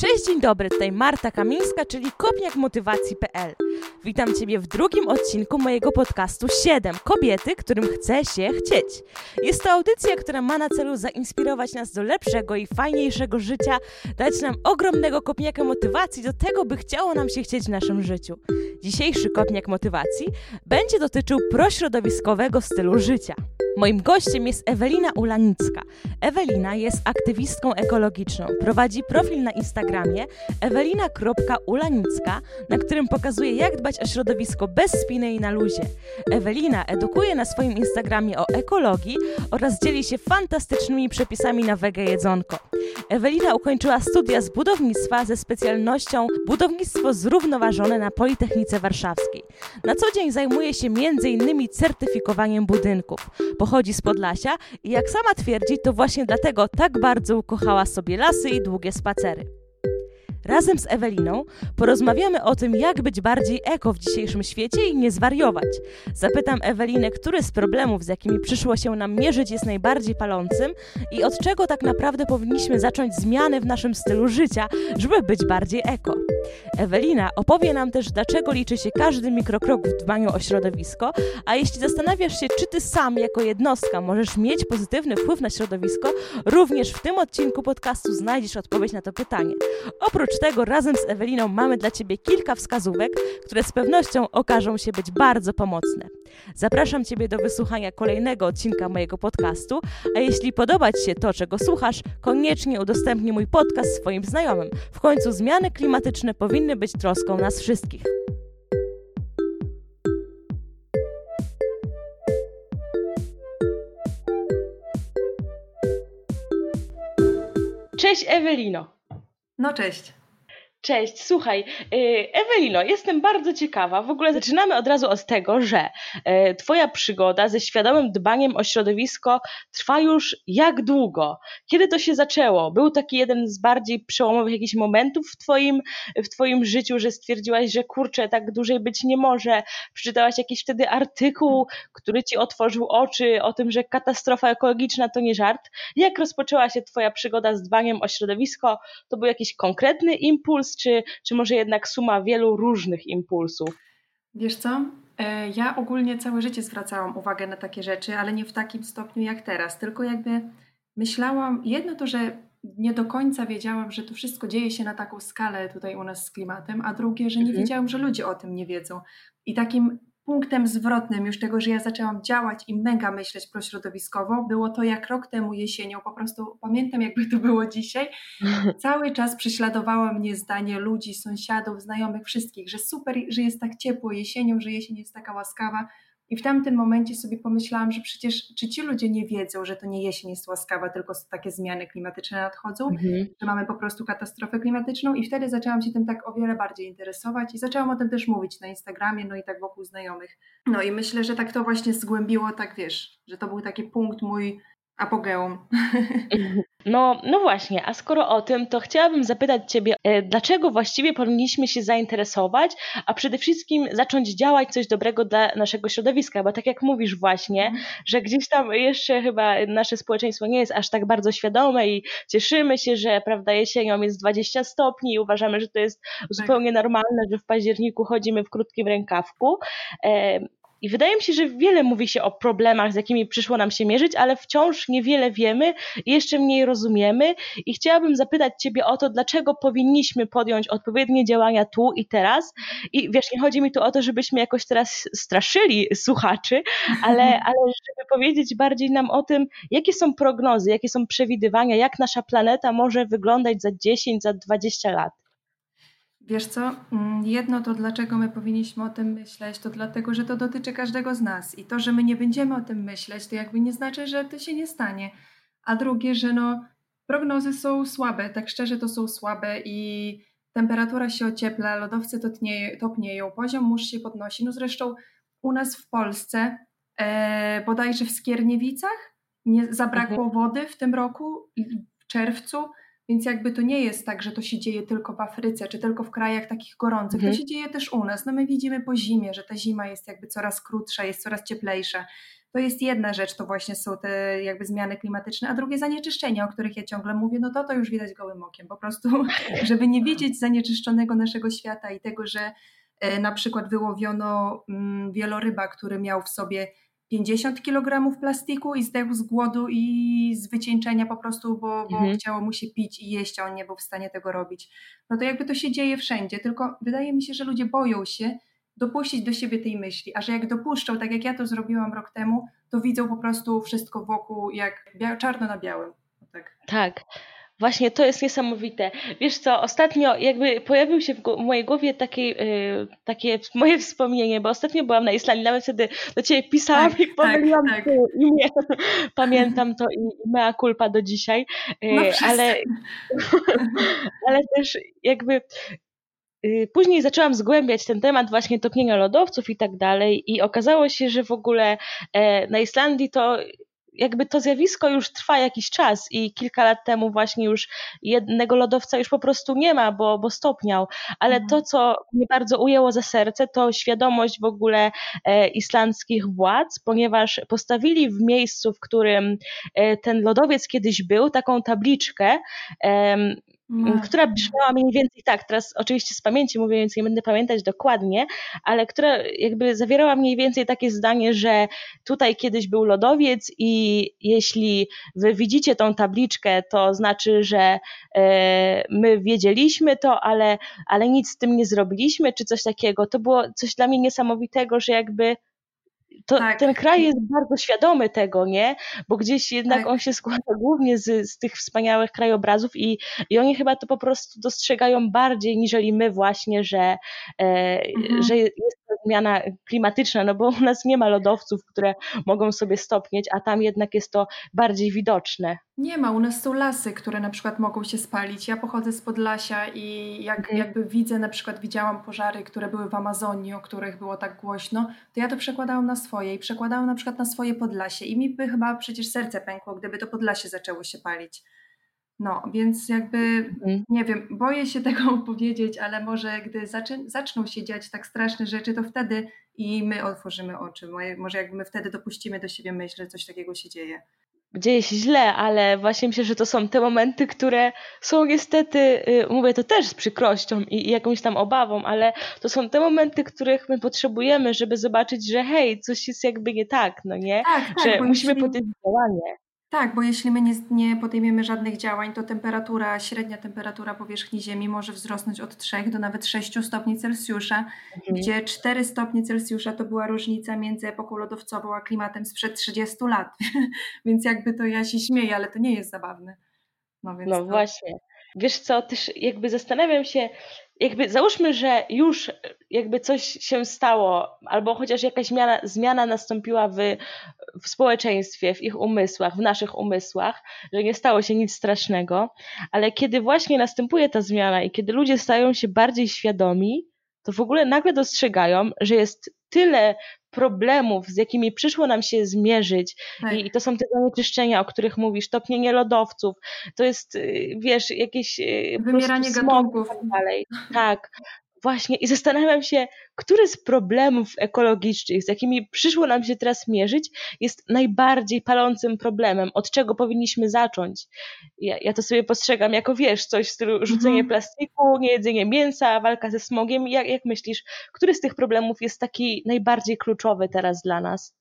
Cześć, dzień dobry, tutaj Marta Kamińska, czyli kopniakmotywacji.pl. Witam Ciebie w drugim odcinku mojego podcastu 7 Kobiety, którym chce się chcieć. Jest to audycja, która ma na celu zainspirować nas do lepszego i fajniejszego życia, dać nam ogromnego kopniaka motywacji do tego, by chciało nam się chcieć w naszym życiu. Dzisiejszy kopniak motywacji będzie dotyczył prośrodowiskowego stylu życia. Moim gościem jest Ewelina Ulanicka. Ewelina jest aktywistką ekologiczną. Prowadzi profil na Instagramie ewelina.ulanicka, na którym pokazuje jak dbać o środowisko bez spiny i na luzie. Ewelina edukuje na swoim Instagramie o ekologii oraz dzieli się fantastycznymi przepisami na wege jedzonko. Ewelina ukończyła studia z budownictwa ze specjalnością budownictwo zrównoważone na Politechnice Warszawskiej. Na co dzień zajmuje się m.in. certyfikowaniem budynków. Pochodzi z Podlasia i jak sama twierdzi, to właśnie dlatego tak bardzo ukochała sobie lasy i długie spacery. Razem z Eweliną porozmawiamy o tym, jak być bardziej eko w dzisiejszym świecie i nie zwariować. Zapytam Ewelinę, który z problemów, z jakimi przyszło się nam mierzyć, jest najbardziej palącym i od czego tak naprawdę powinniśmy zacząć zmiany w naszym stylu życia, żeby być bardziej eko. Ewelina opowie nam też, dlaczego liczy się każdy mikrokrok w dbaniu o środowisko, a jeśli zastanawiasz się, czy ty sam jako jednostka możesz mieć pozytywny wpływ na środowisko, również w tym odcinku podcastu znajdziesz odpowiedź na to pytanie. Oprócz tego razem z Eweliną mamy dla Ciebie kilka wskazówek, które z pewnością okażą się być bardzo pomocne. Zapraszam Ciebie do wysłuchania kolejnego odcinka mojego podcastu, a jeśli podoba Ci się to, czego słuchasz, koniecznie udostępnij mój podcast swoim znajomym. W końcu zmiany klimatyczne powinny być troską nas wszystkich. Cześć Ewelino. No cześć. Cześć, słuchaj, y, Ewelino, jestem bardzo ciekawa. W ogóle zaczynamy od razu od tego, że y, Twoja przygoda ze świadomym dbaniem o środowisko trwa już jak długo? Kiedy to się zaczęło? Był taki jeden z bardziej przełomowych jakichś momentów w Twoim, w twoim życiu, że stwierdziłaś, że kurczę, tak dłużej być nie może. Przeczytałaś jakiś wtedy artykuł, który Ci otworzył oczy o tym, że katastrofa ekologiczna to nie żart. Jak rozpoczęła się Twoja przygoda z dbaniem o środowisko? To był jakiś konkretny impuls? Czy, czy może jednak suma wielu różnych impulsów? Wiesz co? E, ja ogólnie całe życie zwracałam uwagę na takie rzeczy, ale nie w takim stopniu jak teraz, tylko jakby myślałam, jedno to, że nie do końca wiedziałam, że to wszystko dzieje się na taką skalę tutaj u nas z klimatem, a drugie, że nie mhm. wiedziałam, że ludzie o tym nie wiedzą. I takim punktem zwrotnym już tego, że ja zaczęłam działać i mega myśleć prośrodowiskowo, było to jak rok temu jesienią, po prostu pamiętam jakby to było dzisiaj, cały czas prześladowało mnie zdanie ludzi, sąsiadów, znajomych, wszystkich, że super, że jest tak ciepło jesienią, że jesień jest taka łaskawa, i w tamtym momencie sobie pomyślałam, że przecież czy ci ludzie nie wiedzą, że to nie jesień jest łaskawa, tylko takie zmiany klimatyczne nadchodzą, mhm. że mamy po prostu katastrofę klimatyczną i wtedy zaczęłam się tym tak o wiele bardziej interesować i zaczęłam o tym też mówić na Instagramie, no i tak wokół znajomych. No i myślę, że tak to właśnie zgłębiło, tak wiesz, że to był taki punkt mój apogeum. No, no właśnie, a skoro o tym, to chciałabym zapytać Ciebie, e, dlaczego właściwie powinniśmy się zainteresować, a przede wszystkim zacząć działać coś dobrego dla naszego środowiska, bo tak jak mówisz właśnie, mm. że gdzieś tam jeszcze chyba nasze społeczeństwo nie jest aż tak bardzo świadome i cieszymy się, że prawda, jesienią jest 20 stopni i uważamy, że to jest tak. zupełnie normalne, że w październiku chodzimy w krótkim rękawku. I wydaje mi się, że wiele mówi się o problemach, z jakimi przyszło nam się mierzyć, ale wciąż niewiele wiemy i jeszcze mniej rozumiemy. I chciałabym zapytać Ciebie o to, dlaczego powinniśmy podjąć odpowiednie działania tu i teraz. I wiesz, nie chodzi mi tu o to, żebyśmy jakoś teraz straszyli słuchaczy, ale, ale żeby powiedzieć bardziej nam o tym, jakie są prognozy, jakie są przewidywania, jak nasza planeta może wyglądać za 10, za 20 lat. Wiesz co, mm, jedno to dlaczego my powinniśmy o tym myśleć, to dlatego, że to dotyczy każdego z nas i to, że my nie będziemy o tym myśleć, to jakby nie znaczy, że to się nie stanie. A drugie, że no, prognozy są słabe, tak szczerze to są słabe i temperatura się ociepla, lodowce topnieją, topnieją poziom mórz się podnosi. No zresztą u nas w Polsce, e, bodajże w Skierniewicach, nie, zabrakło mhm. wody w tym roku, w czerwcu, więc jakby to nie jest tak, że to się dzieje tylko w Afryce, czy tylko w krajach takich gorących. Mhm. To się dzieje też u nas. No my widzimy po zimie, że ta zima jest jakby coraz krótsza, jest coraz cieplejsza. to jest jedna rzecz, to właśnie są te jakby zmiany klimatyczne, a drugie zanieczyszczenia, o których ja ciągle mówię, no to to już widać gołym okiem. Po prostu, żeby nie widzieć zanieczyszczonego naszego świata i tego, że e, na przykład wyłowiono mm, wieloryba, który miał w sobie 50 kg plastiku i zdechł z głodu i z wycieńczenia po prostu, bo, bo mhm. chciało mu się pić i jeść, a on nie był w stanie tego robić. No to jakby to się dzieje wszędzie, tylko wydaje mi się, że ludzie boją się dopuścić do siebie tej myśli, a że jak dopuszczą, tak jak ja to zrobiłam rok temu, to widzą po prostu wszystko wokół jak czarno na białym. Tak. tak. Właśnie to jest niesamowite. Wiesz co, ostatnio jakby pojawił się w, w mojej głowie takie, yy, takie moje wspomnienie, bo ostatnio byłam na Islandii, nawet wtedy do ciebie pisałam tak, i pomyliłam tak, tak. imię. Pamiętam to i mea culpa do dzisiaj. Yy, no ale, ale też jakby y, Później zaczęłam zgłębiać ten temat właśnie topnienia lodowców i tak dalej i okazało się, że w ogóle e, na Islandii to jakby to zjawisko już trwa jakiś czas i kilka lat temu właśnie już jednego lodowca już po prostu nie ma, bo, bo stopniał. Ale mhm. to, co mnie bardzo ujęło za serce, to świadomość w ogóle e, islandzkich władz, ponieważ postawili w miejscu, w którym e, ten lodowiec kiedyś był, taką tabliczkę, e, no. która brzmiała mniej więcej tak, teraz oczywiście z pamięci mówię, więc nie będę pamiętać dokładnie, ale która jakby zawierała mniej więcej takie zdanie, że tutaj kiedyś był lodowiec i jeśli wy widzicie tą tabliczkę, to znaczy, że e, my wiedzieliśmy to, ale, ale nic z tym nie zrobiliśmy, czy coś takiego. To było coś dla mnie niesamowitego, że jakby to, tak. ten kraj jest bardzo świadomy tego, nie? Bo gdzieś jednak tak. on się składa głównie z, z tych wspaniałych krajobrazów i, i oni chyba to po prostu dostrzegają bardziej niżeli my właśnie, że, e, mhm. że jest to zmiana klimatyczna, no bo u nas nie ma lodowców, które mogą sobie stopnieć, a tam jednak jest to bardziej widoczne. Nie ma, u nas są lasy, które na przykład mogą się spalić. Ja pochodzę z Podlasia i jak, mhm. jakby widzę, na przykład widziałam pożary, które były w Amazonii, o których było tak głośno, to ja to przekładałam na swoje i przekładałam na przykład na swoje Podlasie i mi by chyba przecież serce pękło, gdyby to Podlasie zaczęło się palić. No, więc jakby mhm. nie wiem, boję się tego powiedzieć, ale może gdy zaczną się dziać tak straszne rzeczy, to wtedy i my otworzymy oczy. Może jakby my wtedy dopuścimy do siebie myśl, że coś takiego się dzieje dzieje się źle, ale właśnie myślę, że to są te momenty, które są niestety, y, mówię to też z przykrością i jakąś tam obawą, ale to są te momenty, których my potrzebujemy, żeby zobaczyć, że hej, coś jest jakby nie tak, no nie? Tak, tak, że musimy podjąć działanie. Tak, bo jeśli my nie, nie podejmiemy żadnych działań, to temperatura, średnia temperatura powierzchni Ziemi może wzrosnąć od 3 do nawet 6 stopni Celsjusza, mhm. gdzie 4 stopnie Celsjusza to była różnica między epoką lodowcową a klimatem sprzed 30 lat. więc jakby to ja się śmieję, ale to nie jest zabawne. No, no to... właśnie. Wiesz co, też jakby zastanawiam się, jakby załóżmy, że już jakby coś się stało, albo chociaż jakaś zmiana, zmiana nastąpiła w, w społeczeństwie, w ich umysłach, w naszych umysłach, że nie stało się nic strasznego, ale kiedy właśnie następuje ta zmiana i kiedy ludzie stają się bardziej świadomi, to w ogóle nagle dostrzegają, że jest tyle problemów, z jakimi przyszło nam się zmierzyć tak. i to są te zanieczyszczenia, o których mówisz, topnienie lodowców, to jest, y, wiesz, jakieś y, wymieranie gatunków. Tak, dalej. tak, Właśnie i zastanawiam się, który z problemów ekologicznych, z jakimi przyszło nam się teraz mierzyć, jest najbardziej palącym problemem, od czego powinniśmy zacząć. Ja, ja to sobie postrzegam jako, wiesz, coś w stylu rzucenie mhm. plastiku, niejedzenie mięsa, walka ze smogiem. Jak, jak myślisz, który z tych problemów jest taki najbardziej kluczowy teraz dla nas?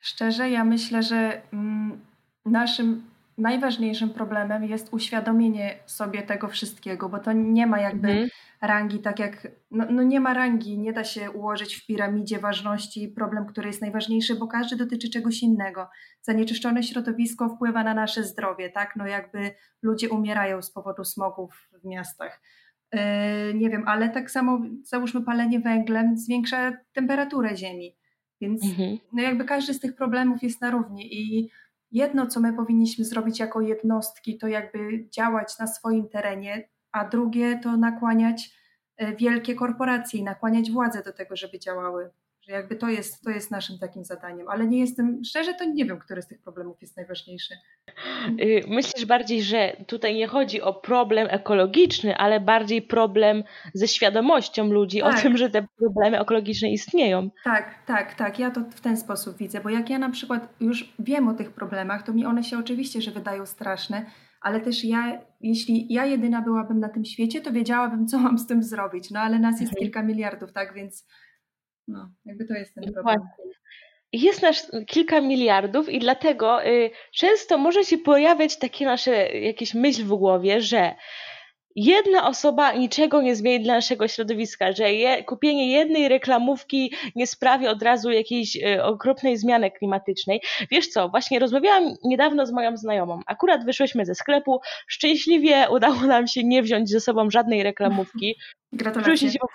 Szczerze, ja myślę, że mm, naszym najważniejszym problemem jest uświadomienie sobie tego wszystkiego, bo to nie ma jakby mhm. rangi, tak jak, no, no, nie ma rangi, nie da się ułożyć w piramidzie ważności problem, który jest najważniejszy, bo każdy dotyczy czegoś innego. Zanieczyszczone środowisko wpływa na nasze zdrowie, tak, no jakby ludzie umierają z powodu smogów w miastach. Yy, nie wiem, ale tak samo załóżmy palenie węglem zwiększa temperaturę ziemi, więc mhm. no jakby każdy z tych problemów jest na równi i jedno, co my powinniśmy zrobić jako jednostki, to jakby działać na swoim terenie, a drugie to nakłaniać e, wielkie korporacje i nakłaniać władze do tego, żeby działały, że jakby to jest, to jest naszym takim zadaniem, ale nie jestem, szczerze to nie wiem, który z tych problemów jest najważniejszy. Y, myślisz bardziej, że tutaj nie chodzi o problem ekologiczny, ale bardziej problem ze świadomością ludzi tak. o tym, że te problemy ekologiczne istnieją. Tak, tak, tak. Ja to w ten sposób widzę, bo jak ja na przykład już wiem o tych problemach, to mi one się oczywiście, że wydają straszne, ale też ja, jeśli ja jedyna byłabym na tym świecie, to wiedziałabym, co mam z tym zrobić. No ale nas jest mhm. kilka miliardów, tak? Więc no, jakby to jest ten problem. Jest nas kilka miliardów i dlatego y, często może się pojawiać takie nasze jakieś myśl w głowie, że jedna osoba niczego nie zmieni dla naszego środowiska, że je, kupienie jednej reklamówki nie sprawi od razu jakiejś y, okropnej zmiany klimatycznej. Wiesz co, właśnie rozmawiałam niedawno z moją znajomą. Akurat wyszłyśmy ze sklepu, szczęśliwie udało nam się nie wziąć ze sobą żadnej reklamówki. Gratulacje. Czuję się po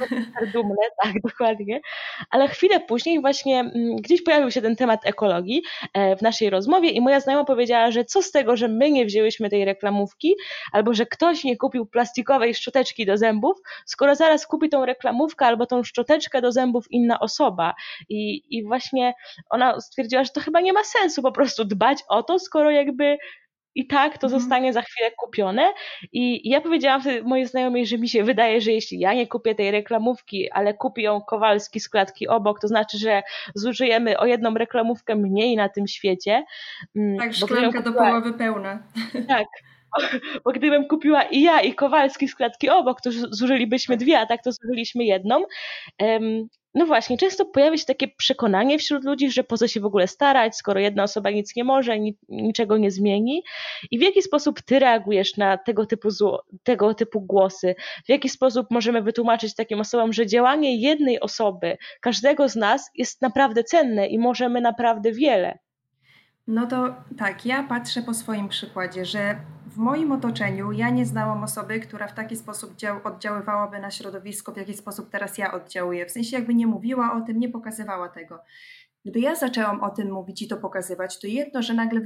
tak, dokładnie. Ale chwilę później właśnie mm, gdzieś pojawił się ten temat ekologii e, w naszej rozmowie i moja znajoma powiedziała, że co z tego, że my nie wzięłyśmy tej reklamówki, albo że ktoś nie kupił plastikowej szczoteczki do zębów, skoro zaraz kupi tą reklamówkę albo tą szczoteczkę do zębów inna osoba. I, I właśnie ona stwierdziła, że to chyba nie ma sensu po prostu dbać o to, skoro jakby i tak to mhm. zostanie za chwilę kupione. I ja powiedziałam mojej znajomej, że mi się wydaje, że jeśli ja nie kupię tej reklamówki, ale kupi ją Kowalski z klatki obok, to znaczy, że zużyjemy o jedną reklamówkę mniej na tym świecie. Mm, tak, szklanka do połowy pełna. Tak, bo gdybym kupiła i ja, i Kowalski z klatki obok, to zużylibyśmy dwie, a tak to zużyliśmy jedną. No właśnie, często pojawia się takie przekonanie wśród ludzi, że po co się w ogóle starać, skoro jedna osoba nic nie może, ni niczego nie zmieni. I w jaki sposób ty reagujesz na tego typu, tego typu głosy? W jaki sposób możemy wytłumaczyć takim osobom, że działanie jednej osoby, każdego z nas jest naprawdę cenne i możemy naprawdę wiele? No to tak, ja patrzę po swoim przykładzie, że w moim otoczeniu ja nie znałam osoby, która w taki sposób oddziaływałaby na środowisko, w jaki sposób teraz ja oddziałuję. W sensie jakby nie mówiła o tym, nie pokazywała tego. Gdy ja zaczęłam o tym mówić i to pokazywać, to jedno, że nagle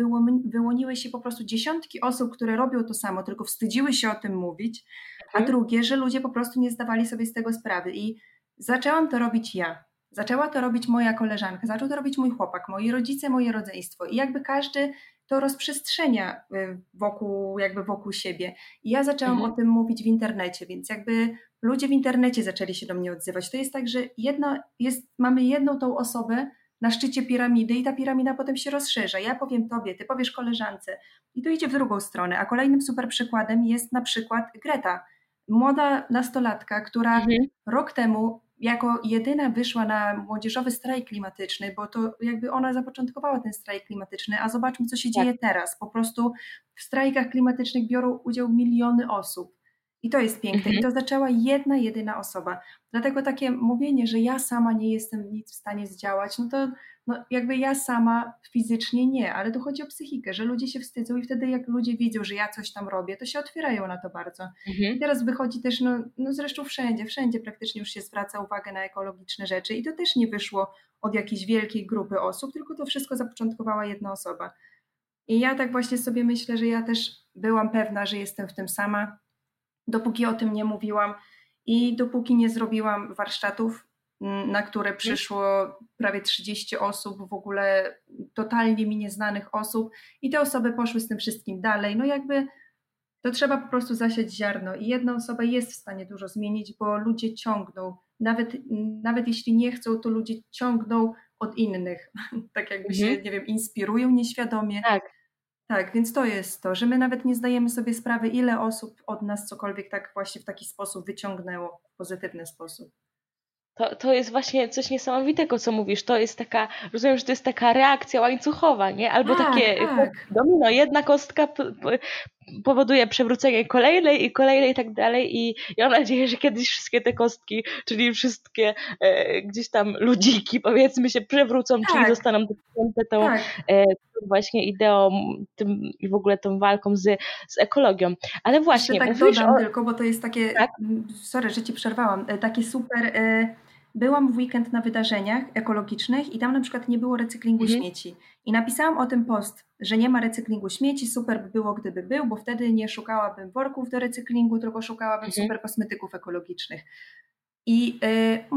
wyłoniły się po prostu dziesiątki osób, które robią to samo, tylko wstydziły się o tym mówić, a mhm. drugie, że ludzie po prostu nie zdawali sobie z tego sprawy. I zaczęłam to robić ja. Zaczęła to robić moja koleżanka, zaczął to robić mój chłopak, moi rodzice, moje rodzeństwo. I jakby każdy to rozprzestrzenia y, wokół, jakby wokół siebie. I ja zaczęłam mhm. o tym mówić w internecie, więc jakby ludzie w internecie zaczęli się do mnie odzywać. To jest tak, że jedna jest, mamy jedną tą osobę na szczycie piramidy i ta piramida potem się rozszerza. Ja powiem tobie, ty powiesz koleżance i to idzie w drugą stronę. A kolejnym super przykładem jest na przykład Greta, młoda nastolatka, która mhm. rok temu jako jedyna wyszła na młodzieżowy strajk klimatyczny, bo to jakby ona zapoczątkowała ten strajk klimatyczny, a zobaczmy, co się tak. dzieje teraz. Po prostu w strajkach klimatycznych biorą udział miliony osób. I to jest piękne. Mhm. I to zaczęła jedna, jedyna osoba. Dlatego takie mówienie, że ja sama nie jestem nic w stanie zdziałać, no to no jakby ja sama fizycznie nie, ale tu chodzi o psychikę, że ludzie się wstydzą i wtedy jak ludzie widzą, że ja coś tam robię, to się otwierają na to bardzo. Mhm. I teraz wychodzi też, no, no zresztą wszędzie, wszędzie praktycznie już się zwraca uwagę na ekologiczne rzeczy i to też nie wyszło od jakiejś wielkiej grupy osób, tylko to wszystko zapoczątkowała jedna osoba. I ja tak właśnie sobie myślę, że ja też byłam pewna, że jestem w tym sama, dopóki o tym nie mówiłam i dopóki nie zrobiłam warsztatów na które przyszło prawie 30 osób, w ogóle totalnie mi nieznanych osób, i te osoby poszły z tym wszystkim dalej. No jakby to trzeba po prostu zasiać ziarno i jedna osoba jest w stanie dużo zmienić, bo ludzie ciągną. Nawet, nawet jeśli nie chcą, to ludzie ciągną od innych. tak jakby mhm. się, nie wiem, inspirują nieświadomie. Tak. Tak, więc to jest to, że my nawet nie zdajemy sobie sprawy, ile osób od nas cokolwiek tak właśnie w taki sposób wyciągnęło, w pozytywny sposób. To, to jest właśnie coś niesamowitego, co mówisz. To jest taka, rozumiem, że to jest taka reakcja łańcuchowa, nie? Albo tak, takie tak. domino. Jedna kostka powoduje przewrócenie kolejnej i kolejnej i tak dalej. I ja mam nadzieję, że kiedyś wszystkie te kostki, czyli wszystkie e, gdzieś tam ludziki, powiedzmy się, przewrócą, tak. czyli zostaną dotknięte tą, tak. e, właśnie ideą tym, i w ogóle tą walką z, z ekologią. Ale właśnie. Jeszcze tak dodam o... tylko, bo to jest takie, tak? sorry, że ci przerwałam, e, takie super. E, byłam w weekend na wydarzeniach ekologicznych i tam na przykład nie było recyklingu mhm. śmieci. I napisałam o tym post, że nie ma recyklingu śmieci, super by było, gdyby był, bo wtedy nie szukałabym worków do recyklingu, tylko szukałabym mhm. super kosmetyków ekologicznych. I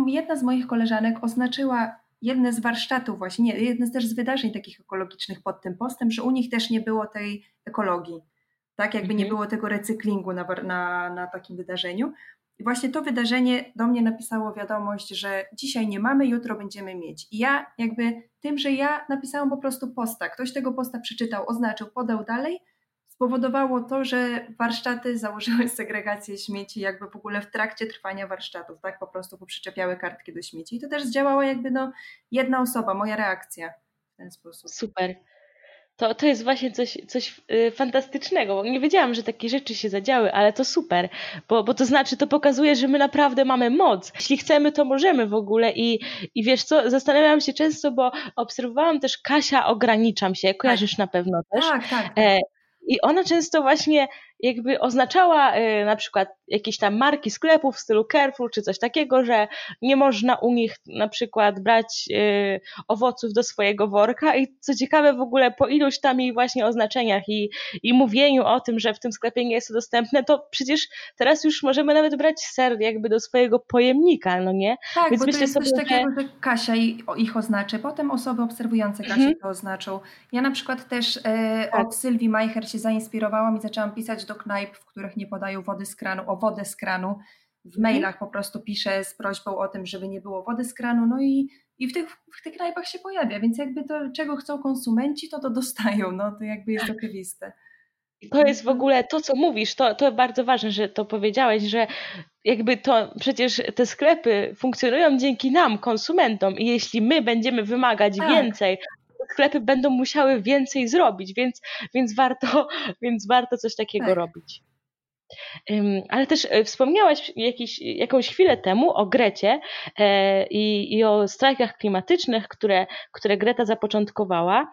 y, jedna z moich koleżanek oznaczyła jedne z warsztatów właśnie, nie, jedne też z wydarzeń takich ekologicznych pod tym postem, że u nich też nie było tej ekologii. Tak, jakby nie Mhm. było tego recyklingu na, na, na takim wydarzeniu. I właśnie to wydarzenie do mnie napisało wiadomość, że dzisiaj nie mamy, jutro będziemy mieć. I ja jakby tym, że ja napisałam po prostu posta, ktoś tego posta przeczytał, oznaczył, podał dalej, spowodowało to, że warsztaty założyły segregację śmieci jakby w ogóle w trakcie trwania warsztatów, tak po prostu poprzyczepiały kartki do śmieci. I to też zdziałała jakby no jedna osoba, moja reakcja w ten sposób. Super. To, to jest właśnie coś, coś y, fantastycznego, bo nie wiedziałam, że takie rzeczy się zadziały, ale to super, bo, bo to znaczy, to pokazuje, że my naprawdę mamy moc. Jeśli chcemy, to możemy w ogóle i, i wiesz co, zastanawiałam się często, bo obserwowałam też Kasia Ograniczam się, kojarzysz na pewno też. Tak, tak. tak. E, I ona często właśnie jakby oznaczała e, na przykład jakieś tam marki sklepów w stylu Carrefour czy coś takiego, że nie można u nich na przykład brać e, owoców do swojego worka i co ciekawe w ogóle po iluś tam jej właśnie oznaczeniach i, i mówieniu o tym, że w tym sklepie nie jest to dostępne, to przecież teraz już możemy nawet brać ser jakby do swojego pojemnika, no nie? Tak, Więc bo myślę to jest sobie, coś takiego, że Kasia ich oznaczy, potem osoby obserwujące Kasię Mhm. to oznaczą. Ja na przykład też e, Tak. od Sylwii Majcher się zainspirowałam i zaczęłam pisać do knajp, w których nie podają wody z kranu, o wodę z kranu. W Mhm. mailach po prostu piszę z prośbą o tym, żeby nie było wody z kranu, no i, i w, tych, w tych knajpach się pojawia, więc jakby to, czego chcą konsumenci, to to dostają, no to jakby jest oczywiste. To jest w ogóle to, co mówisz, to, to bardzo ważne, że to powiedziałeś, że jakby to przecież te sklepy funkcjonują dzięki nam, konsumentom, i jeśli my będziemy wymagać Tak. więcej, sklepy będą musiały więcej zrobić, więc, więc, warto, więc warto coś takiego Tak. robić. Ale też e, wspomniałaś jakiś, jakąś chwilę temu o Grecie e, i, i o strajkach klimatycznych, które, które Greta zapoczątkowała.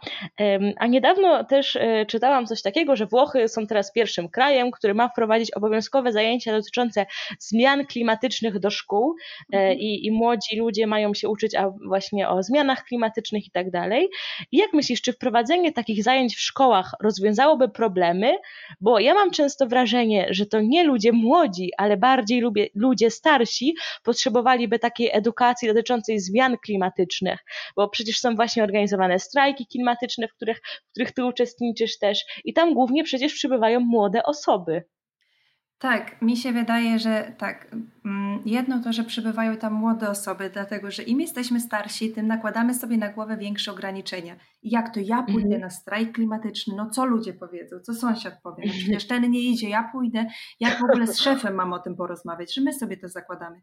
A niedawno też e, czytałam coś takiego, że Włochy są teraz pierwszym krajem, który ma wprowadzić obowiązkowe zajęcia dotyczące zmian klimatycznych do szkół e, i, i młodzi ludzie mają się uczyć właśnie o zmianach klimatycznych i tak dalej. I jak myślisz, czy wprowadzenie takich zajęć w szkołach rozwiązałoby problemy? Bo ja mam często wrażenie, że to nie ludzie młodzi, ale bardziej lubię, ludzie starsi potrzebowaliby takiej edukacji dotyczącej zmian klimatycznych, bo przecież są właśnie organizowane strajki klimatyczne, w których, w których ty uczestniczysz też i tam głównie przecież przybywają młode osoby. Tak, mi się wydaje, że tak. mm, Jedno to, że przybywają tam młode osoby, dlatego że im jesteśmy starsi, tym nakładamy sobie na głowę większe ograniczenia. Jak to ja pójdę Mhm. na strajk klimatyczny? No co ludzie powiedzą? Co sąsiad powie? No przecież ten nie idzie, ja pójdę. Jak w ogóle z szefem mam o tym porozmawiać? Że my sobie to zakładamy.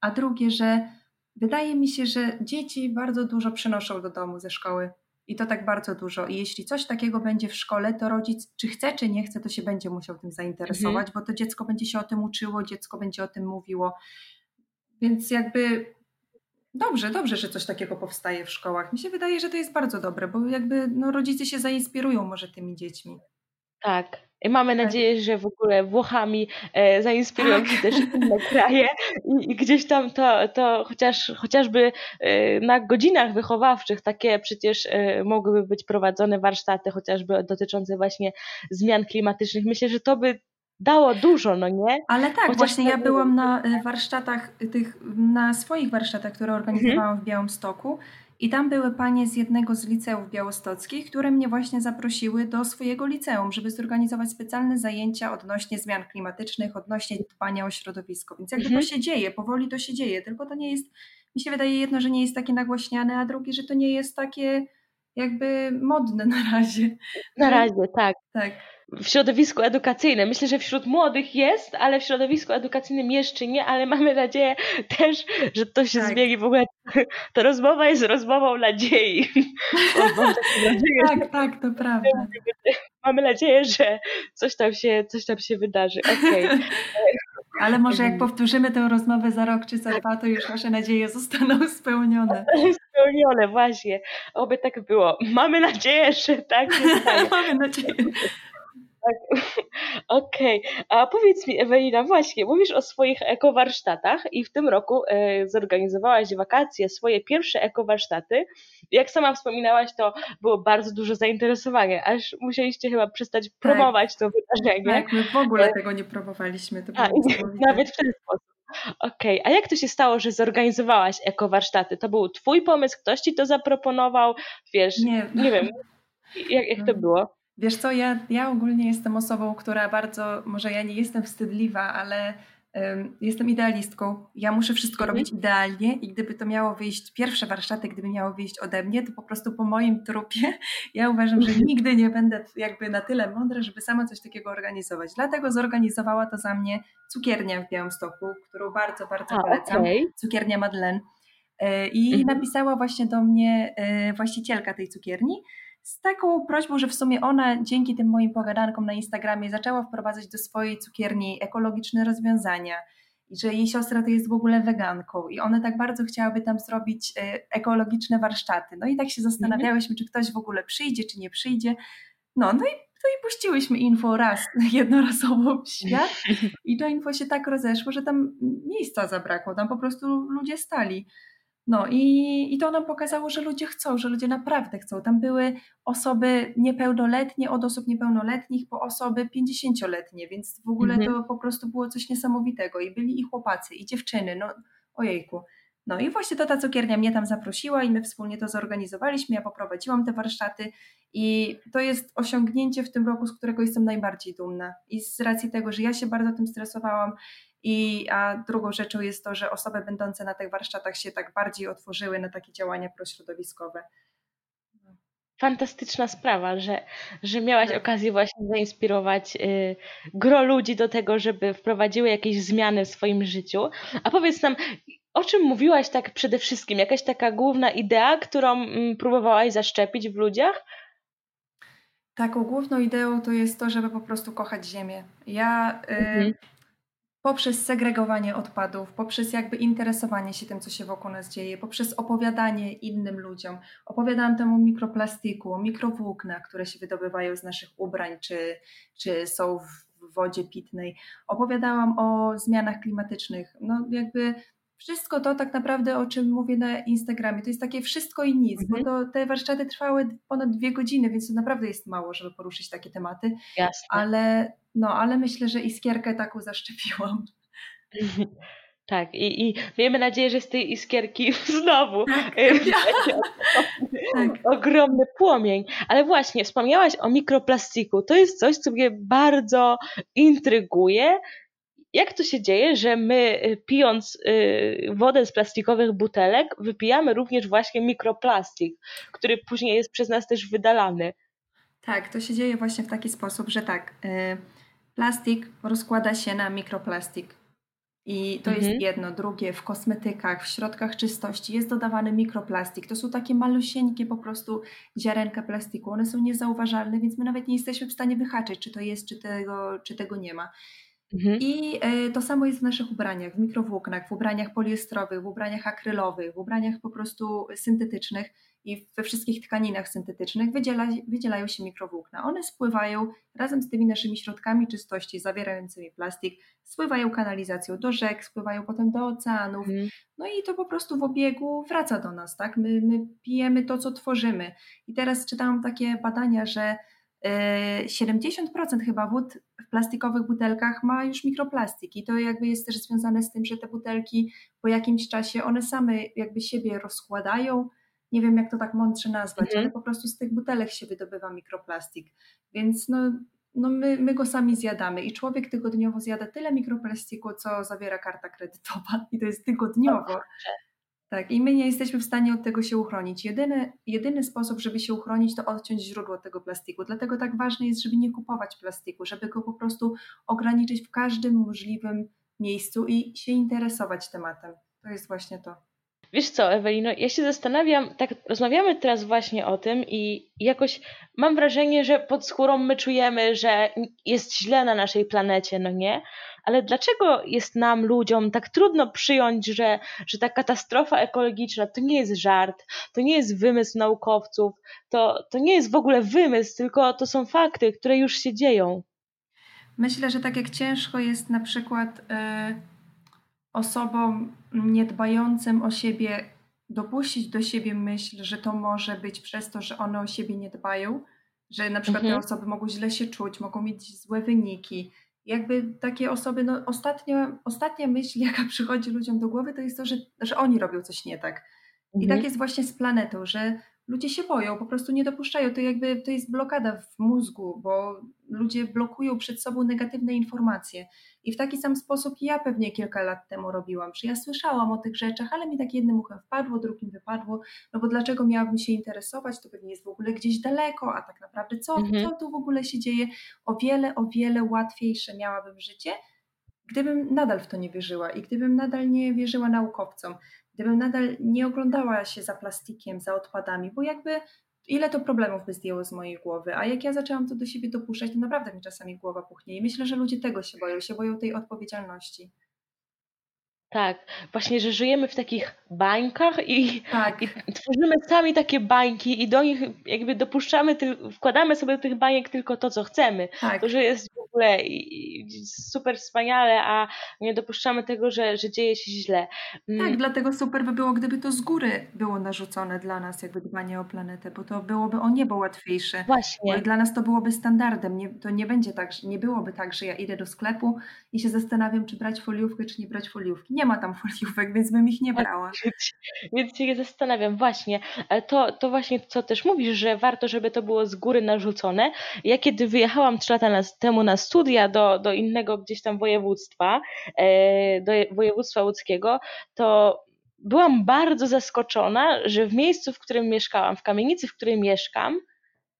A drugie, że wydaje mi się, że dzieci bardzo dużo przynoszą do domu ze szkoły. I to tak bardzo dużo. I jeśli coś takiego będzie w szkole, to rodzic, czy chce, czy nie chce, to się będzie musiał tym zainteresować, bo to dziecko będzie się o tym uczyło, dziecko będzie o tym mówiło. Więc jakby dobrze, dobrze, że coś takiego powstaje w szkołach. Mi się wydaje, że to jest bardzo dobre, bo jakby no, rodzice się zainspirują może tymi dziećmi. Tak. I mamy Tak. nadzieję, że w ogóle Włochami e, zainspirują Tak. się też inne kraje i, i gdzieś tam to, to chociaż, chociażby e, na godzinach wychowawczych takie przecież e, mogłyby być prowadzone warsztaty chociażby dotyczące właśnie zmian klimatycznych. Myślę, że to by dało dużo, no nie? Ale tak, Chociaż właśnie ja tak- byłam na y, warsztatach tych, na swoich warsztatach, które organizowałam w Białymstoku i tam były panie z jednego z liceów białostockich, które mnie właśnie zaprosiły do swojego liceum, żeby zorganizować specjalne zajęcia odnośnie zmian klimatycznych, odnośnie dbania o środowisko. Więc jakby Mhm. to się dzieje, powoli to się dzieje, tylko to nie jest, mi się wydaje jedno, że nie jest takie nagłaśniane, a drugie, że to nie jest takie jakby modne na razie. Na razie, tak. Tak. W środowisku edukacyjnym. Myślę, że wśród młodych jest, ale w środowisku edukacyjnym jeszcze nie, ale mamy nadzieję też, że to się Tak. zmieni. W ogóle ta rozmowa jest rozmową nadziei. Nadzieję, Tak, tak, to prawda. mamy nadzieję, że coś tam się, coś tam się wydarzy. Okej. Ale może jak Mhm. powtórzymy tę rozmowę za rok czy za dwa, to już nasze nadzieje zostaną spełnione. Spełnione, właśnie. Oby tak było. Mamy nadzieję, że tak się stanie. Mamy nadzieję. Okej, a powiedz mi, Ewelina, właśnie, mówisz o swoich ekowarsztatach i w tym roku e, zorganizowałaś wakacje, swoje pierwsze ekowarsztaty. Jak sama wspominałaś, to było bardzo duże zainteresowanie, aż musieliście chyba przestać promować to wydarzenie. Tak, my w ogóle tego nie próbowaliśmy. To A, nawet w ten sposób. Okej, okay. a jak to się stało, że zorganizowałaś ekowarsztaty? To był twój pomysł, ktoś ci to zaproponował? Wiesz, nie, nie wiem, jak, jak to było? Wiesz co, ja, ja ogólnie jestem osobą, która bardzo, może ja nie jestem wstydliwa, ale Jestem idealistką. Ja muszę wszystko mhm. robić idealnie i gdyby to miało wyjść, pierwsze warsztaty, gdyby miało wyjść ode mnie, to po prostu po moim trupie ja uważam, że mhm. nigdy nie będę jakby na tyle mądra, żeby sama coś takiego organizować. Dlatego zorganizowała to za mnie cukiernia w Białymstoku, którą bardzo, bardzo A, polecam. Okay. Cukiernia Madeleine. E, I mhm. napisała właśnie do mnie e, właścicielka tej cukierni, z taką prośbą, że w sumie ona dzięki tym moim pogadankom na Instagramie zaczęła wprowadzać do swojej cukierni ekologiczne rozwiązania i że jej siostra to jest w ogóle weganką i one tak bardzo chciałaby tam zrobić e, ekologiczne warsztaty. No i tak się zastanawiałyśmy, czy ktoś w ogóle przyjdzie, czy nie przyjdzie. No, no i, no i puściłyśmy info raz, jednorazowo w świat i to info się tak rozeszło, że tam miejsca zabrakło, tam po prostu ludzie stali. No i, i to nam pokazało, że ludzie chcą, że ludzie naprawdę chcą. Tam były osoby niepełnoletnie, od osób niepełnoletnich po osoby 50-letnie, więc w ogóle mhm. to po prostu było coś niesamowitego. I byli i chłopacy, i dziewczyny, no ojejku. No i właśnie to ta cukiernia mnie tam zaprosiła i my wspólnie to zorganizowaliśmy. Ja poprowadziłam te warsztaty i to jest osiągnięcie w tym roku, z którego jestem najbardziej dumna. I z racji tego, że ja się bardzo tym stresowałam i a drugą rzeczą jest to, że osoby będące na tych warsztatach się tak bardziej otworzyły na takie działania prośrodowiskowe. Fantastyczna sprawa, że, że miałaś tak. okazję właśnie zainspirować y, gro ludzi do tego, żeby wprowadziły jakieś zmiany w swoim życiu. A powiedz nam, o czym mówiłaś tak przede wszystkim? Jakaś taka główna idea, którą mm, próbowałaś zaszczepić w ludziach? Taką główną ideą to jest to, żeby po prostu kochać ziemię. Ja y, mhm poprzez segregowanie odpadów, poprzez jakby interesowanie się tym, co się wokół nas dzieje, poprzez opowiadanie innym ludziom. Opowiadałam temu mikroplastiku, mikrowłóknach, które się wydobywają z naszych ubrań, czy, czy są w wodzie pitnej. Opowiadałam o zmianach klimatycznych. No jakby wszystko to tak naprawdę, o czym mówię na Instagramie, to jest takie wszystko i nic, mhm. bo to, te warsztaty trwały ponad dwie godziny, więc to naprawdę jest mało, żeby poruszyć takie tematy. Jasne. Ale, no, ale myślę, że iskierkę taką zaszczepiłam. Tak, i, i miejmy nadzieję, że z tej iskierki znowu tak. tak. ogromny płomień. Ale właśnie, wspomniałaś o mikroplastiku. To jest coś, co mnie bardzo intryguje, jak to się dzieje, że my y, pijąc y, wodę z plastikowych butelek, wypijamy również właśnie mikroplastik, który później jest przez nas też wydalany? Tak, to się dzieje właśnie w taki sposób, że tak, y, plastik rozkłada się na mikroplastik. I to mhm. jest jedno, drugie, w kosmetykach, w środkach czystości jest dodawany mikroplastik. To są takie malusieńkie po prostu ziarenka plastiku. One są niezauważalne, więc my nawet nie jesteśmy w stanie wyhaczyć, czy to jest, czy tego, czy tego nie ma. Mhm. I e, to samo jest w naszych ubraniach, w mikrowłóknach, w ubraniach poliestrowych, w ubraniach akrylowych, w ubraniach po prostu syntetycznych i we wszystkich tkaninach syntetycznych wydziela, wydzielają się mikrowłókna. One spływają razem z tymi naszymi środkami czystości zawierającymi plastik, spływają kanalizacją do rzek, spływają potem do oceanów. Mhm. No i to po prostu w obiegu wraca do nas, tak? My, my pijemy to, co tworzymy. I teraz czytałam takie badania, że 70% e, chyba wód plastikowych butelkach ma już mikroplastik i to jakby jest też związane z tym, że te butelki po jakimś czasie one same jakby siebie rozkładają. Nie wiem jak to tak mądrze nazwać, mhm. ale po prostu z tych butelek się wydobywa mikroplastik. Więc no, no my, my go sami zjadamy i człowiek tygodniowo zjada tyle mikroplastiku, co zawiera karta kredytowa i to jest tygodniowo. Tak, i my nie jesteśmy w stanie od tego się uchronić. Jedyny, jedyny sposób, żeby się uchronić, to odciąć źródło tego plastiku. Dlatego tak ważne jest, żeby nie kupować plastiku, żeby go po prostu ograniczyć w każdym możliwym miejscu i się interesować tematem. To jest właśnie to. Wiesz co, Ewelino, ja się zastanawiam, tak rozmawiamy teraz właśnie o tym i jakoś mam wrażenie, że pod skórą my czujemy, że jest źle na naszej planecie, no nie? Ale dlaczego jest nam, ludziom, tak trudno przyjąć, że, że ta katastrofa ekologiczna to nie jest żart, to nie jest wymysł naukowców, to, to nie jest w ogóle wymysł, tylko to są fakty, które już się dzieją? Myślę, że tak jak ciężko jest na przykład y, osobom niedbającym o siebie dopuścić do siebie myśl, że to może być przez to, że one o siebie nie dbają, że na przykład mhm. te osoby mogą źle się czuć, mogą mieć złe wyniki, jakby takie osoby, no ostatnio, ostatnia myśl, jaka przychodzi ludziom do głowy, to jest to, że, że oni robią coś nie tak. I tak mhm. jest właśnie z planetą, że ludzie się boją, po prostu nie dopuszczają. To jakby to jest blokada w mózgu, bo ludzie blokują przed sobą negatywne informacje. I w taki sam sposób ja pewnie kilka lat temu robiłam, że ja słyszałam o tych rzeczach, ale mi tak jednym uchem wpadło, drugim wypadło, no bo dlaczego miałabym się interesować, to pewnie jest w ogóle gdzieś daleko, a tak naprawdę co, mhm. co tu w ogóle się dzieje? O wiele, o wiele łatwiejsze miałabym życie, gdybym nadal w to nie wierzyła i gdybym nadal nie wierzyła naukowcom gdybym nadal nie oglądała się za plastikiem, za odpadami, bo jakby ile to problemów by zdjęło z mojej głowy, a jak ja zaczęłam to do siebie dopuszczać, to naprawdę mi czasami głowa puchnie i myślę, że ludzie tego się boją, się boją tej odpowiedzialności. Tak, właśnie, że żyjemy w takich bańkach i, tak. i, tworzymy sami takie bańki i do nich jakby dopuszczamy, wkładamy sobie do tych bajek tylko to, co chcemy. Tak. To, że jest w ogóle super wspaniale, a nie dopuszczamy tego, że, że dzieje się źle. Mm. Tak, dlatego super by było, gdyby to z góry było narzucone dla nas, jakby dbanie o planetę, bo to byłoby o niebo łatwiejsze. Właśnie. Bo dla nas to byłoby standardem. Nie, to nie będzie tak, nie byłoby tak, że ja idę do sklepu i się zastanawiam, czy brać foliówkę, czy nie brać foliówki. Nie nie ma tam foliówek, więc bym ich nie brała. Więc się zastanawiam, właśnie, ale to, to właśnie co też mówisz, że warto, żeby to było z góry narzucone. Ja kiedy wyjechałam trzy lata temu na studia do, do innego gdzieś tam województwa, e, do województwa łódzkiego, to byłam bardzo zaskoczona, że w miejscu, w którym mieszkałam, w kamienicy, w której mieszkam,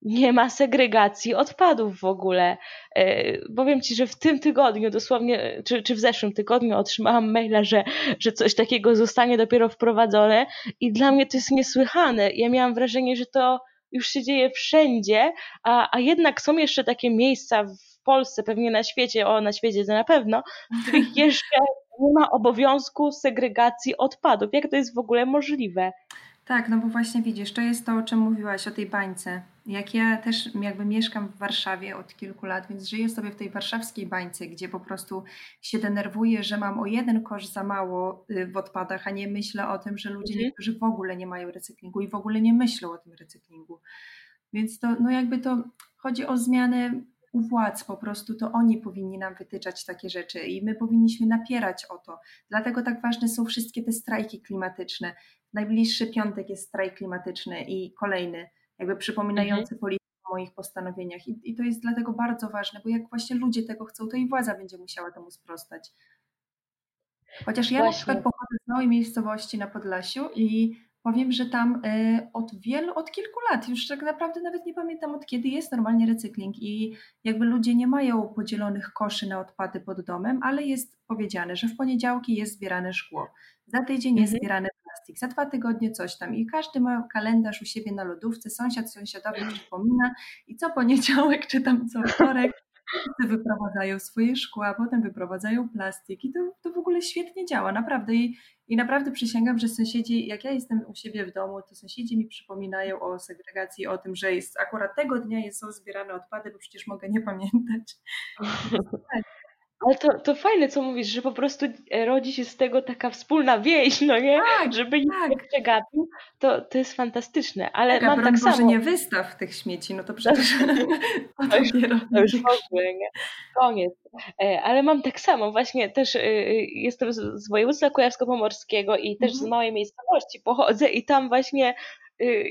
nie ma segregacji odpadów w ogóle. E, powiem Ci, że w tym tygodniu, dosłownie, czy, czy w zeszłym tygodniu otrzymałam maila, że, że coś takiego zostanie dopiero wprowadzone i dla mnie to jest niesłychane. Ja miałam wrażenie, że to już się dzieje wszędzie, a, a jednak są jeszcze takie miejsca w Polsce, pewnie na świecie, o na świecie to na pewno, w których jeszcze nie ma obowiązku segregacji odpadów. Jak to jest w ogóle możliwe? Tak, no bo właśnie widzisz, to jest to, o czym mówiłaś, o tej bańce. Jak ja też jakby mieszkam w Warszawie od kilku lat, więc żyję sobie w tej warszawskiej bańce, gdzie po prostu się denerwuję, że mam o jeden kosz za mało y, w odpadach, a nie myślę o tym, że ludzie mhm. niektórzy w ogóle nie mają recyklingu i w ogóle nie myślą o tym recyklingu. Więc to, no jakby to chodzi o zmianę u władz, po prostu to oni powinni nam wytyczać takie rzeczy i my powinniśmy napierać o to. Dlatego tak ważne są wszystkie te strajki klimatyczne. Najbliższy piątek jest strajk klimatyczny i kolejny jakby przypominający mhm. politykę o moich postanowieniach. I, I to jest dlatego bardzo ważne, bo jak właśnie ludzie tego chcą, to i władza będzie musiała temu sprostać. Chociaż ja właśnie. na przykład pochodzę z małej miejscowości na Podlasiu i powiem, że tam y, od wielu, od kilku lat, już tak naprawdę nawet nie pamiętam od kiedy jest normalnie recykling i jakby ludzie nie mają podzielonych koszy na odpady pod domem, ale jest powiedziane, że w poniedziałki jest zbierane szkło, za tydzień jest mhm. zbierane plastik, za dwa tygodnie coś tam. I każdy ma kalendarz u siebie na lodówce, sąsiad sąsiadowi przypomina i co poniedziałek czy tam co wtorek wszyscy wyprowadzają swoje szkła, potem wyprowadzają plastik. I to, to w ogóle świetnie działa, naprawdę. I, i naprawdę przysięgam, że sąsiedzi, jak ja jestem u siebie w domu, to sąsiedzi mi przypominają o segregacji, o tym, że jest akurat tego dnia są zbierane odpady, bo przecież mogę nie pamiętać. tak. Ale to, to fajne, co mówisz, że po prostu rodzi się z tego taka wspólna wieś, no nie? Tak, Żeby nikt tak. nie przegapił, to, to jest fantastyczne. Ale tak, mam tak samo... może nie wystaw tych śmieci, no to przecież to, już, to już w ogóle, nie? Koniec. E, ale mam tak samo, właśnie też e, jestem z województwa kujawsko-pomorskiego i też mhm. z małej miejscowości pochodzę i tam właśnie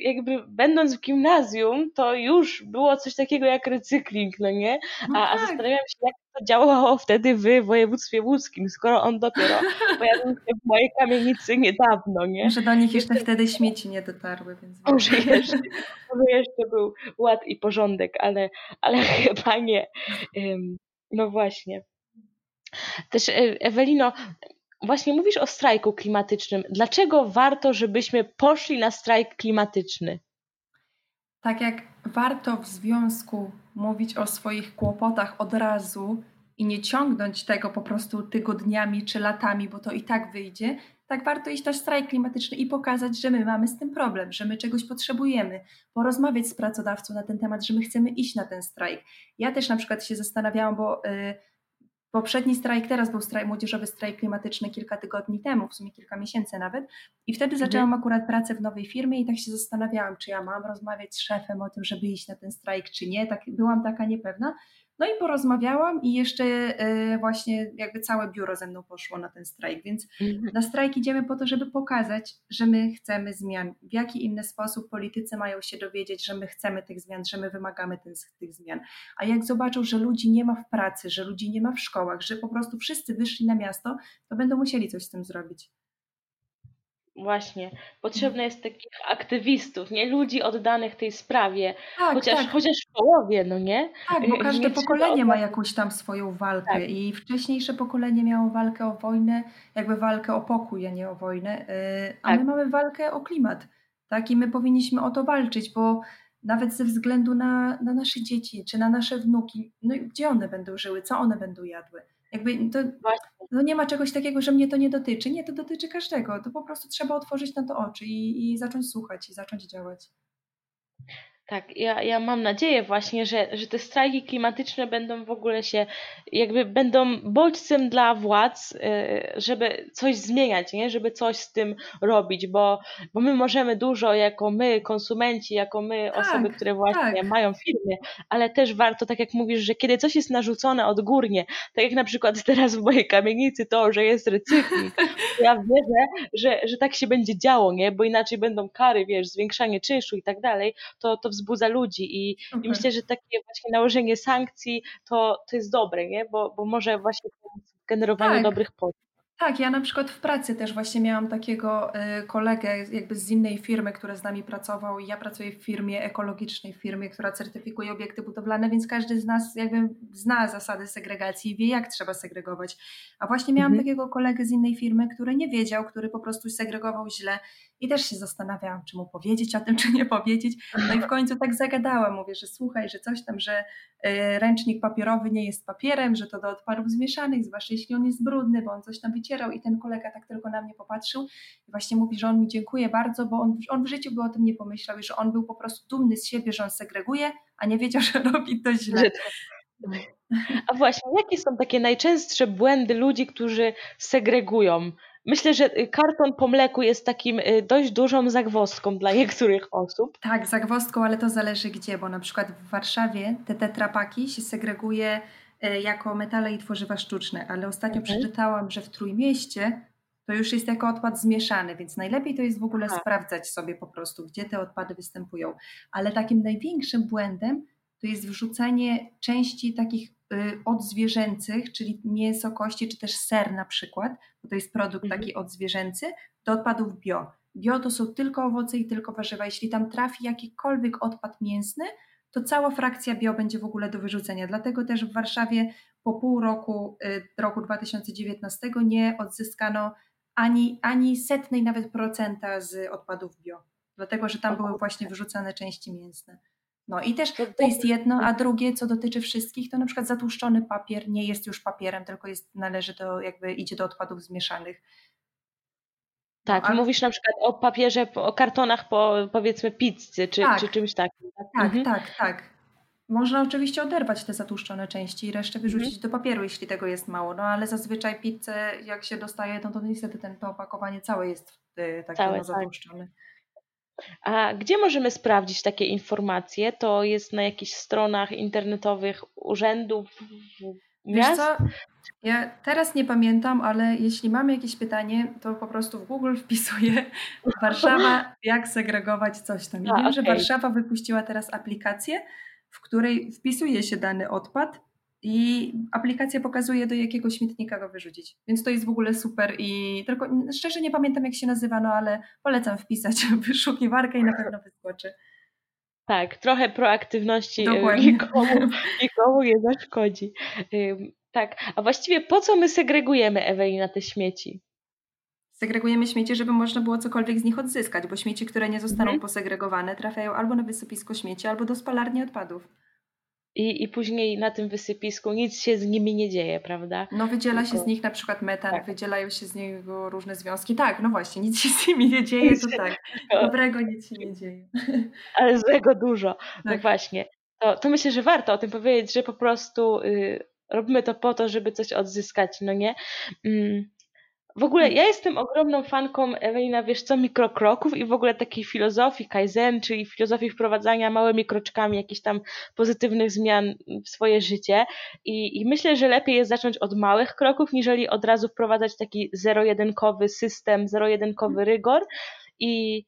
jakby będąc w gimnazjum, to już było coś takiego jak recykling, no nie? No a, tak. a zastanawiam się, jak to działało wtedy w województwie łódzkim, skoro on dopiero pojawił się w mojej kamienicy niedawno, nie? Może do nich jeszcze wtedy śmieci nie dotarły, więc... Może jeszcze, może jeszcze był ład i porządek, ale, ale chyba nie. No właśnie. Też e, Ewelino, właśnie mówisz o strajku klimatycznym. Dlaczego warto, żebyśmy poszli na strajk klimatyczny? Tak jak warto w związku mówić o swoich kłopotach od razu i nie ciągnąć tego po prostu tygodniami czy latami, bo to i tak wyjdzie, tak warto iść na strajk klimatyczny i pokazać, że my mamy z tym problem, że my czegoś potrzebujemy, porozmawiać z pracodawcą na ten temat, że my chcemy iść na ten strajk. Ja też na przykład się zastanawiałam, bo. Yy, Poprzedni strajk, teraz był strajk, młodzieżowy strajk klimatyczny kilka tygodni temu, w sumie kilka miesięcy nawet. I wtedy mhm. zaczęłam akurat pracę w nowej firmie i tak się zastanawiałam, czy ja mam rozmawiać z szefem o tym, żeby iść na ten strajk, czy nie. Tak, byłam taka niepewna. No i porozmawiałam i jeszcze e, właśnie jakby całe biuro ze mną poszło na ten strajk, więc mhm. na strajk idziemy po to, żeby pokazać, że my chcemy zmian. W jaki inny sposób politycy mają się dowiedzieć, że my chcemy tych zmian, że my wymagamy tych, tych zmian. A jak zobaczą, że ludzi nie ma w pracy, że ludzi nie ma w szkołach, że po prostu wszyscy wyszli na miasto, to będą musieli coś z tym zrobić. Właśnie, potrzebne jest takich aktywistów, nie ludzi oddanych tej sprawie, Tak, chociaż, tak. chociaż w połowie, no nie? Tak, bo każde pokolenie ma jakąś tam swoją walkę Tak, i wcześniejsze pokolenie miało walkę o wojnę, jakby walkę o pokój, a nie o wojnę, y, a my tak. mamy walkę o klimat, tak? I my powinniśmy o to walczyć, bo nawet ze względu na, na nasze dzieci czy na nasze wnuki, no gdzie one będą żyły, co one będą jadły? Jakby to, no nie ma czegoś takiego, że mnie to nie dotyczy. Nie, to dotyczy każdego. To po prostu trzeba otworzyć na to oczy i, i zacząć słuchać i zacząć działać. Tak, ja, ja mam nadzieję właśnie, że, że te strajki klimatyczne będą w ogóle się, jakby będą bodźcem dla władz, y, żeby coś zmieniać, nie? żeby coś z tym robić, bo, bo my możemy dużo jako my, konsumenci, jako my, tak, osoby, które właśnie tak. mają firmy, ale też warto, tak jak mówisz, że kiedy coś jest narzucone odgórnie, tak jak na przykład teraz w mojej kamienicy to, że jest recykling, ja wierzę, że, że tak się będzie działo, nie? bo inaczej będą kary, wiesz, zwiększanie czynszu i tak dalej, to, to wzbudza ludzi i, i myślę, że takie właśnie nałożenie sankcji to, to jest dobre, nie? Bo, bo może właśnie w generowaniu tak. dobrych pozycji. Tak, ja na przykład w pracy też właśnie miałam takiego y, kolegę jakby z innej firmy, który z nami pracował i ja pracuję w firmie ekologicznej, firmie, która certyfikuje obiekty budowlane, więc każdy z nas jakby zna zasady segregacji i wie jak trzeba segregować. A właśnie miałam mhm. takiego kolegę z innej firmy, który nie wiedział, który po prostu segregował źle i też się zastanawiałam, czy mu powiedzieć o tym, czy nie powiedzieć. No i w końcu tak zagadałam, mówię, że słuchaj, że coś tam, że y, ręcznik papierowy nie jest papierem, że to do odpadów zmieszanych, zwłaszcza jeśli on jest brudny, bo on coś tam wycierał i ten kolega tak tylko na mnie popatrzył i właśnie mówi, że on mi dziękuję bardzo, bo on, on w życiu by o tym nie pomyślał i że on był po prostu dumny z siebie, że on segreguje, a nie wiedział, że robi to źle. A właśnie, jakie są takie najczęstsze błędy ludzi, którzy segregują? Myślę, że y, karton po mleku jest takim y, dość dużą zagwozdką dla niektórych osób. Tak, zagwozdką, ale to zależy gdzie, bo na przykład w Warszawie te tetrapaki się segreguje y, jako metale i tworzywa sztuczne, ale ostatnio mhm. przeczytałam, że w Trójmieście to już jest jako odpad zmieszany, więc najlepiej to jest w ogóle Aha. sprawdzać sobie po prostu, gdzie te odpady występują. Ale takim największym błędem to jest wrzucanie części takich odzwierzęcych, czyli mięso, kości, czy też ser na przykład, bo to jest produkt mhm. taki odzwierzęcy, do odpadów bio. Bio to są tylko owoce i tylko warzywa. Jeśli tam trafi jakikolwiek odpad mięsny, to cała frakcja bio będzie w ogóle do wyrzucenia. Dlatego też w Warszawie po pół roku, y, roku 2019 nie odzyskano ani, ani setnej nawet procenta z odpadów bio. Dlatego, że tam były właśnie wyrzucane części mięsne. No i też to jest jedno, a drugie, co dotyczy wszystkich, to na przykład zatłuszczony papier nie jest już papierem, tylko jest, należy do, jakby idzie do odpadów zmieszanych. Tak, no, mówisz na przykład o papierze, o kartonach po powiedzmy pizzy czy, tak, czy czymś takim. Tak, tak, mhm. tak, tak. Można oczywiście oderwać te zatłuszczone części i resztę wyrzucić mhm. do papieru, jeśli tego jest mało. No ale zazwyczaj pizzę, jak się dostaje, no to niestety ten, to opakowanie całe jest y, takie całe, no, zatłuszczone. Tak. A gdzie możemy sprawdzić takie informacje? To jest na jakichś stronach internetowych urzędów co? Ja teraz nie pamiętam, ale jeśli mamy jakieś pytanie, to po prostu w Google wpisuję Warszawa, jak segregować coś tam. I A, wiem, okay. że Warszawa wypuściła teraz aplikację, w której wpisuje się dany odpad i aplikacja pokazuje, do jakiego śmietnika go wyrzucić. Więc to jest w ogóle super i tylko szczerze nie pamiętam, jak się nazywa, no ale polecam wpisać w wyszukiwarkę i na pewno wyskoczy. Tak, trochę proaktywności y, nikomu, nikomu nie zaszkodzi. Tak, a właściwie po co my segregujemy, Ewelina, te śmieci? Segregujemy śmieci, żeby można było cokolwiek z nich odzyskać, bo śmieci, które nie zostaną mhm. posegregowane, trafiają albo na wysypisko śmieci, albo do spalarni odpadów. I, I później na tym wysypisku nic się z nimi nie dzieje, prawda? No wydziela Tylko... się z nich na przykład metan, tak. wydzielają się z niego różne związki. Tak, no właśnie, nic się z nimi nie dzieje, to tak. Dobrego nic się nie dzieje. Ale złego dużo. No tak. No właśnie. To, to myślę, że warto o tym powiedzieć, że po prostu y, robimy to po to, żeby coś odzyskać, no nie? Mm. W ogóle ja jestem ogromną fanką Ewelina, wiesz co, mikrokroków i w ogóle takiej filozofii Kaizen, czyli filozofii wprowadzania małymi kroczkami jakichś tam pozytywnych zmian w swoje życie. I, I myślę, że lepiej jest zacząć od małych kroków, niżeli od razu wprowadzać taki zero-jedynkowy system, zero-jedynkowy rygor. I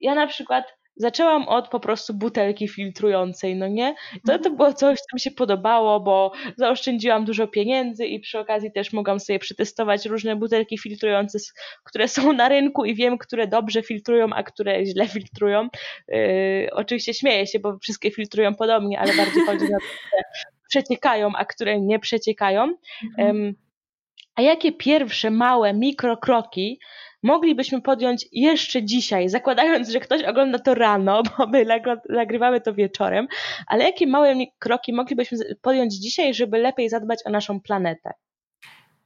ja na przykład zaczęłam od po prostu butelki filtrującej, no nie? To, to mhm. było coś, co mi się podobało, bo zaoszczędziłam dużo pieniędzy i przy okazji też mogłam sobie przetestować różne butelki filtrujące, które są na rynku i wiem, które dobrze filtrują, a które źle filtrują. Yy, oczywiście śmieję się, bo wszystkie filtrują podobnie, ale bardziej chodzi o to, które przeciekają, a które nie przeciekają. Mhm. a jakie pierwsze małe mikrokroki moglibyśmy podjąć jeszcze dzisiaj, zakładając, że ktoś ogląda to rano, bo my nagrywamy to wieczorem, ale jakie małe kroki moglibyśmy podjąć dzisiaj, żeby lepiej zadbać o naszą planetę?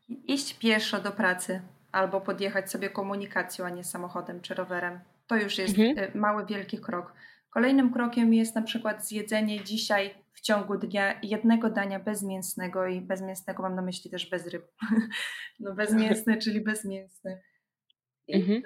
Iść pieszo do pracy albo podjechać sobie komunikacją, a nie samochodem czy rowerem. To już jest mhm. Y, mały, wielki krok. Kolejnym krokiem jest na przykład zjedzenie dzisiaj w ciągu dnia jednego dania bezmięsnego i bezmięsnego mam na myśli też bez ryb. No bezmięsny, czyli bezmięsny. Mhm.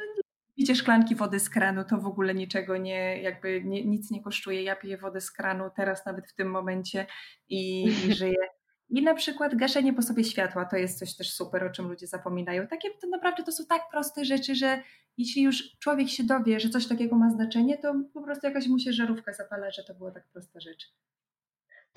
Picie szklanki wody z kranu to w ogóle niczego nie, jakby nie, nic nie kosztuje. Ja piję wodę z kranu teraz nawet w tym momencie i, i żyję. I na przykład gaszenie po sobie światła to jest coś też super, o czym ludzie zapominają. Takie to naprawdę to są tak proste rzeczy, że jeśli już człowiek się dowie, że coś takiego ma znaczenie, to po prostu jakaś mu się żarówka zapala, że to była tak prosta rzecz.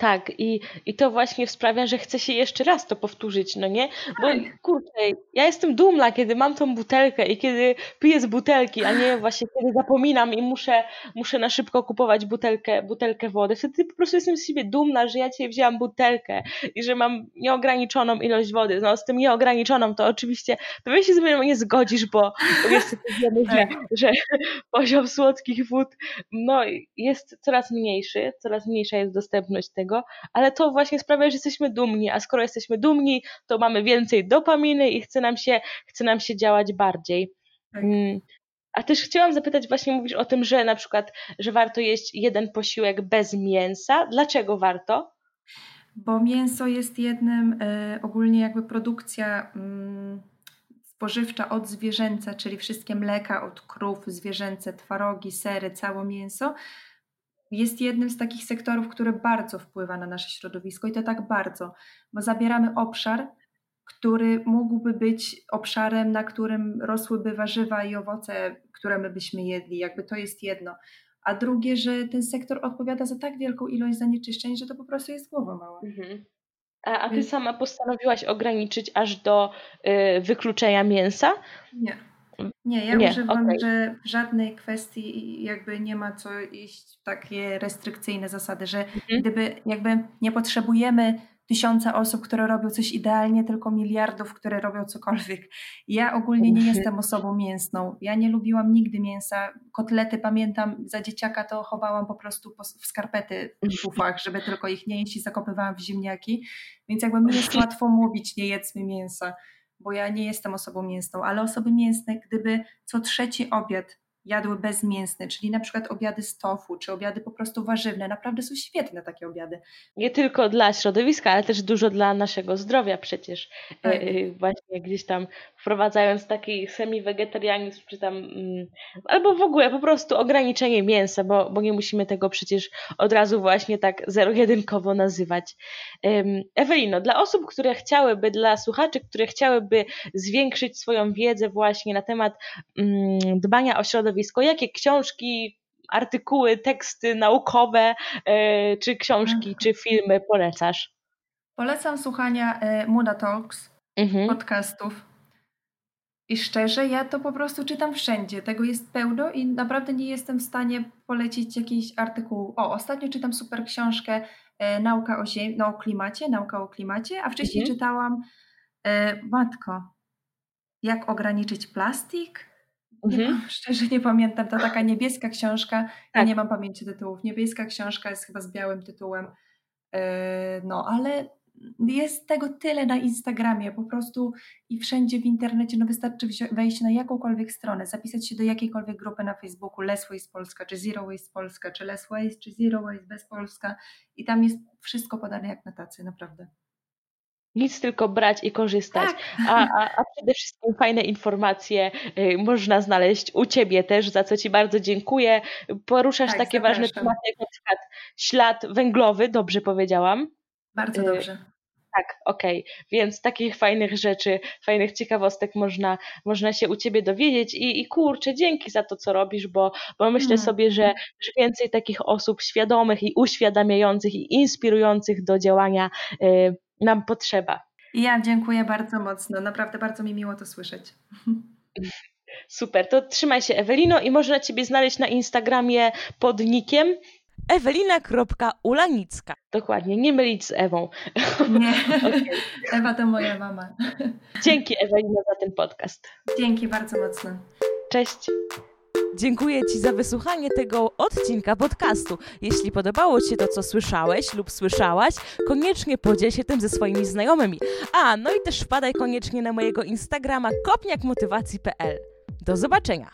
Tak, i, i to właśnie sprawia, że chce się jeszcze raz to powtórzyć, no nie? Bo tak. kurczę, ja jestem dumna, kiedy mam tą butelkę i kiedy piję z butelki, a nie właśnie kiedy zapominam i muszę, muszę na szybko kupować butelkę, butelkę wody. Wtedy po prostu jestem z siebie dumna, że ja dzisiaj wzięłam butelkę i że mam nieograniczoną ilość wody. No z tym nieograniczoną to oczywiście pewnie się ze mną nie zgodzisz, bo, bo niestety wiemy, że, tak. że poziom słodkich wód no, jest coraz mniejszy, coraz mniejsza jest dostępność tego ale to właśnie sprawia, że jesteśmy dumni, a skoro jesteśmy dumni, to mamy więcej dopaminy i chce nam się, chce nam się działać bardziej. Tak. Mm. A też chciałam zapytać, właśnie mówisz o tym, że na przykład, że warto jeść jeden posiłek bez mięsa. Dlaczego warto? Bo mięso jest jednym, y, ogólnie jakby produkcja y, spożywcza od zwierzęca, czyli wszystkie mleka od krów, zwierzęce, twarogi, sery, całe mięso, jest jednym z takich sektorów, który bardzo wpływa na nasze środowisko i to tak bardzo, bo zabieramy obszar, który mógłby być obszarem, na którym rosłyby warzywa i owoce, które my byśmy jedli. Jakby to jest jedno. A drugie, że ten sektor odpowiada za tak wielką ilość zanieczyszczeń, że to po prostu jest głowa mała. Mhm. A, a ty sama postanowiłaś ograniczyć aż do y, wykluczenia mięsa? Nie. Nie, ja nie, używam, okay. że w żadnej kwestii jakby nie ma co iść w takie restrykcyjne zasady, że mhm. gdyby jakby nie potrzebujemy tysiąca osób, które robią coś idealnie, tylko miliardów, które robią cokolwiek. Ja ogólnie nie jestem osobą mięsną. Ja nie lubiłam nigdy mięsa. Kotlety pamiętam, za dzieciaka to chowałam po prostu w skarpety w pufach, żeby tylko ich nie jeść i zakopywałam w ziemniaki. Więc jakby mi jest łatwo mówić, nie jedzmy mięsa bo ja nie jestem osobą mięsną, ale osoby mięsne, gdyby co trzeci obiad jadły bezmięsne, czyli na przykład obiady z tofu, czy obiady po prostu warzywne. Naprawdę są świetne takie obiady. Nie tylko dla środowiska, ale też dużo dla naszego zdrowia przecież. Tak. E, e, właśnie gdzieś tam wprowadzając taki semi-wegetarianizm, czy tam mm, albo w ogóle po prostu ograniczenie mięsa, bo, bo nie musimy tego przecież od razu właśnie tak zero-jedynkowo nazywać. Ewelino, dla osób, które chciałyby, dla słuchaczy, które chciałyby zwiększyć swoją wiedzę właśnie na temat mm, dbania o środowisko, środowisko, jakie książki, artykuły, teksty naukowe, e, czy książki, czy filmy polecasz? Polecam słuchania e, Muda Talks, mhm. podcastów. I szczerze, ja to po prostu czytam wszędzie. Tego jest pełno i naprawdę nie jestem w stanie polecić jakiś artykuł. O, ostatnio czytam super książkę e, Nauka o, ziemi, no, o klimacie, Nauka o klimacie, a wcześniej mhm. czytałam e, Matko, jak ograniczyć plastik? Mhm. szczerze nie pamiętam, to taka niebieska książka, tak. ja nie mam pamięci tytułów. Niebieska książka jest chyba z białym tytułem. Yy, no, ale jest tego tyle na Instagramie, po prostu i wszędzie w internecie, no wystarczy wejść na jakąkolwiek stronę, zapisać się do jakiejkolwiek grupy na Facebooku, Less Waste Polska, czy Zero Waste Polska, czy Less Waste, czy Zero Waste bez Polska i tam jest wszystko podane jak na tacy, naprawdę. Nic tylko brać i korzystać. Tak. A, a, a przede wszystkim fajne informacje y, można znaleźć u Ciebie też, za co Ci bardzo dziękuję. Poruszasz Tak, takie ważne tematy, jak na przykład ślad węglowy, dobrze powiedziałam? Bardzo Y, dobrze. Tak, okej. Więc takich fajnych rzeczy, fajnych ciekawostek można, można się u Ciebie dowiedzieć i, i kurczę, dzięki za to, co robisz, bo, bo myślę Mhm. sobie, że, że więcej takich osób świadomych i uświadamiających i inspirujących do działania y, nam potrzeba. Ja dziękuję bardzo mocno. Naprawdę bardzo mi miło to słyszeć. Super, to trzymaj się Ewelino i można Ciebie znaleźć na Instagramie pod nickiem. Ewelina.ulanicka. Dokładnie, nie mylić z Ewą. Nie. Okej. Ewa to moja mama. Dzięki Ewelino za ten podcast. Dzięki bardzo mocno. Cześć. Dziękuję Ci za wysłuchanie tego odcinka podcastu. Jeśli podobało Ci się to, co słyszałeś lub słyszałaś, koniecznie podziel się tym ze swoimi znajomymi. A, no i też wpadaj koniecznie na mojego Instagrama kopniakmotywacji.pl. Do zobaczenia!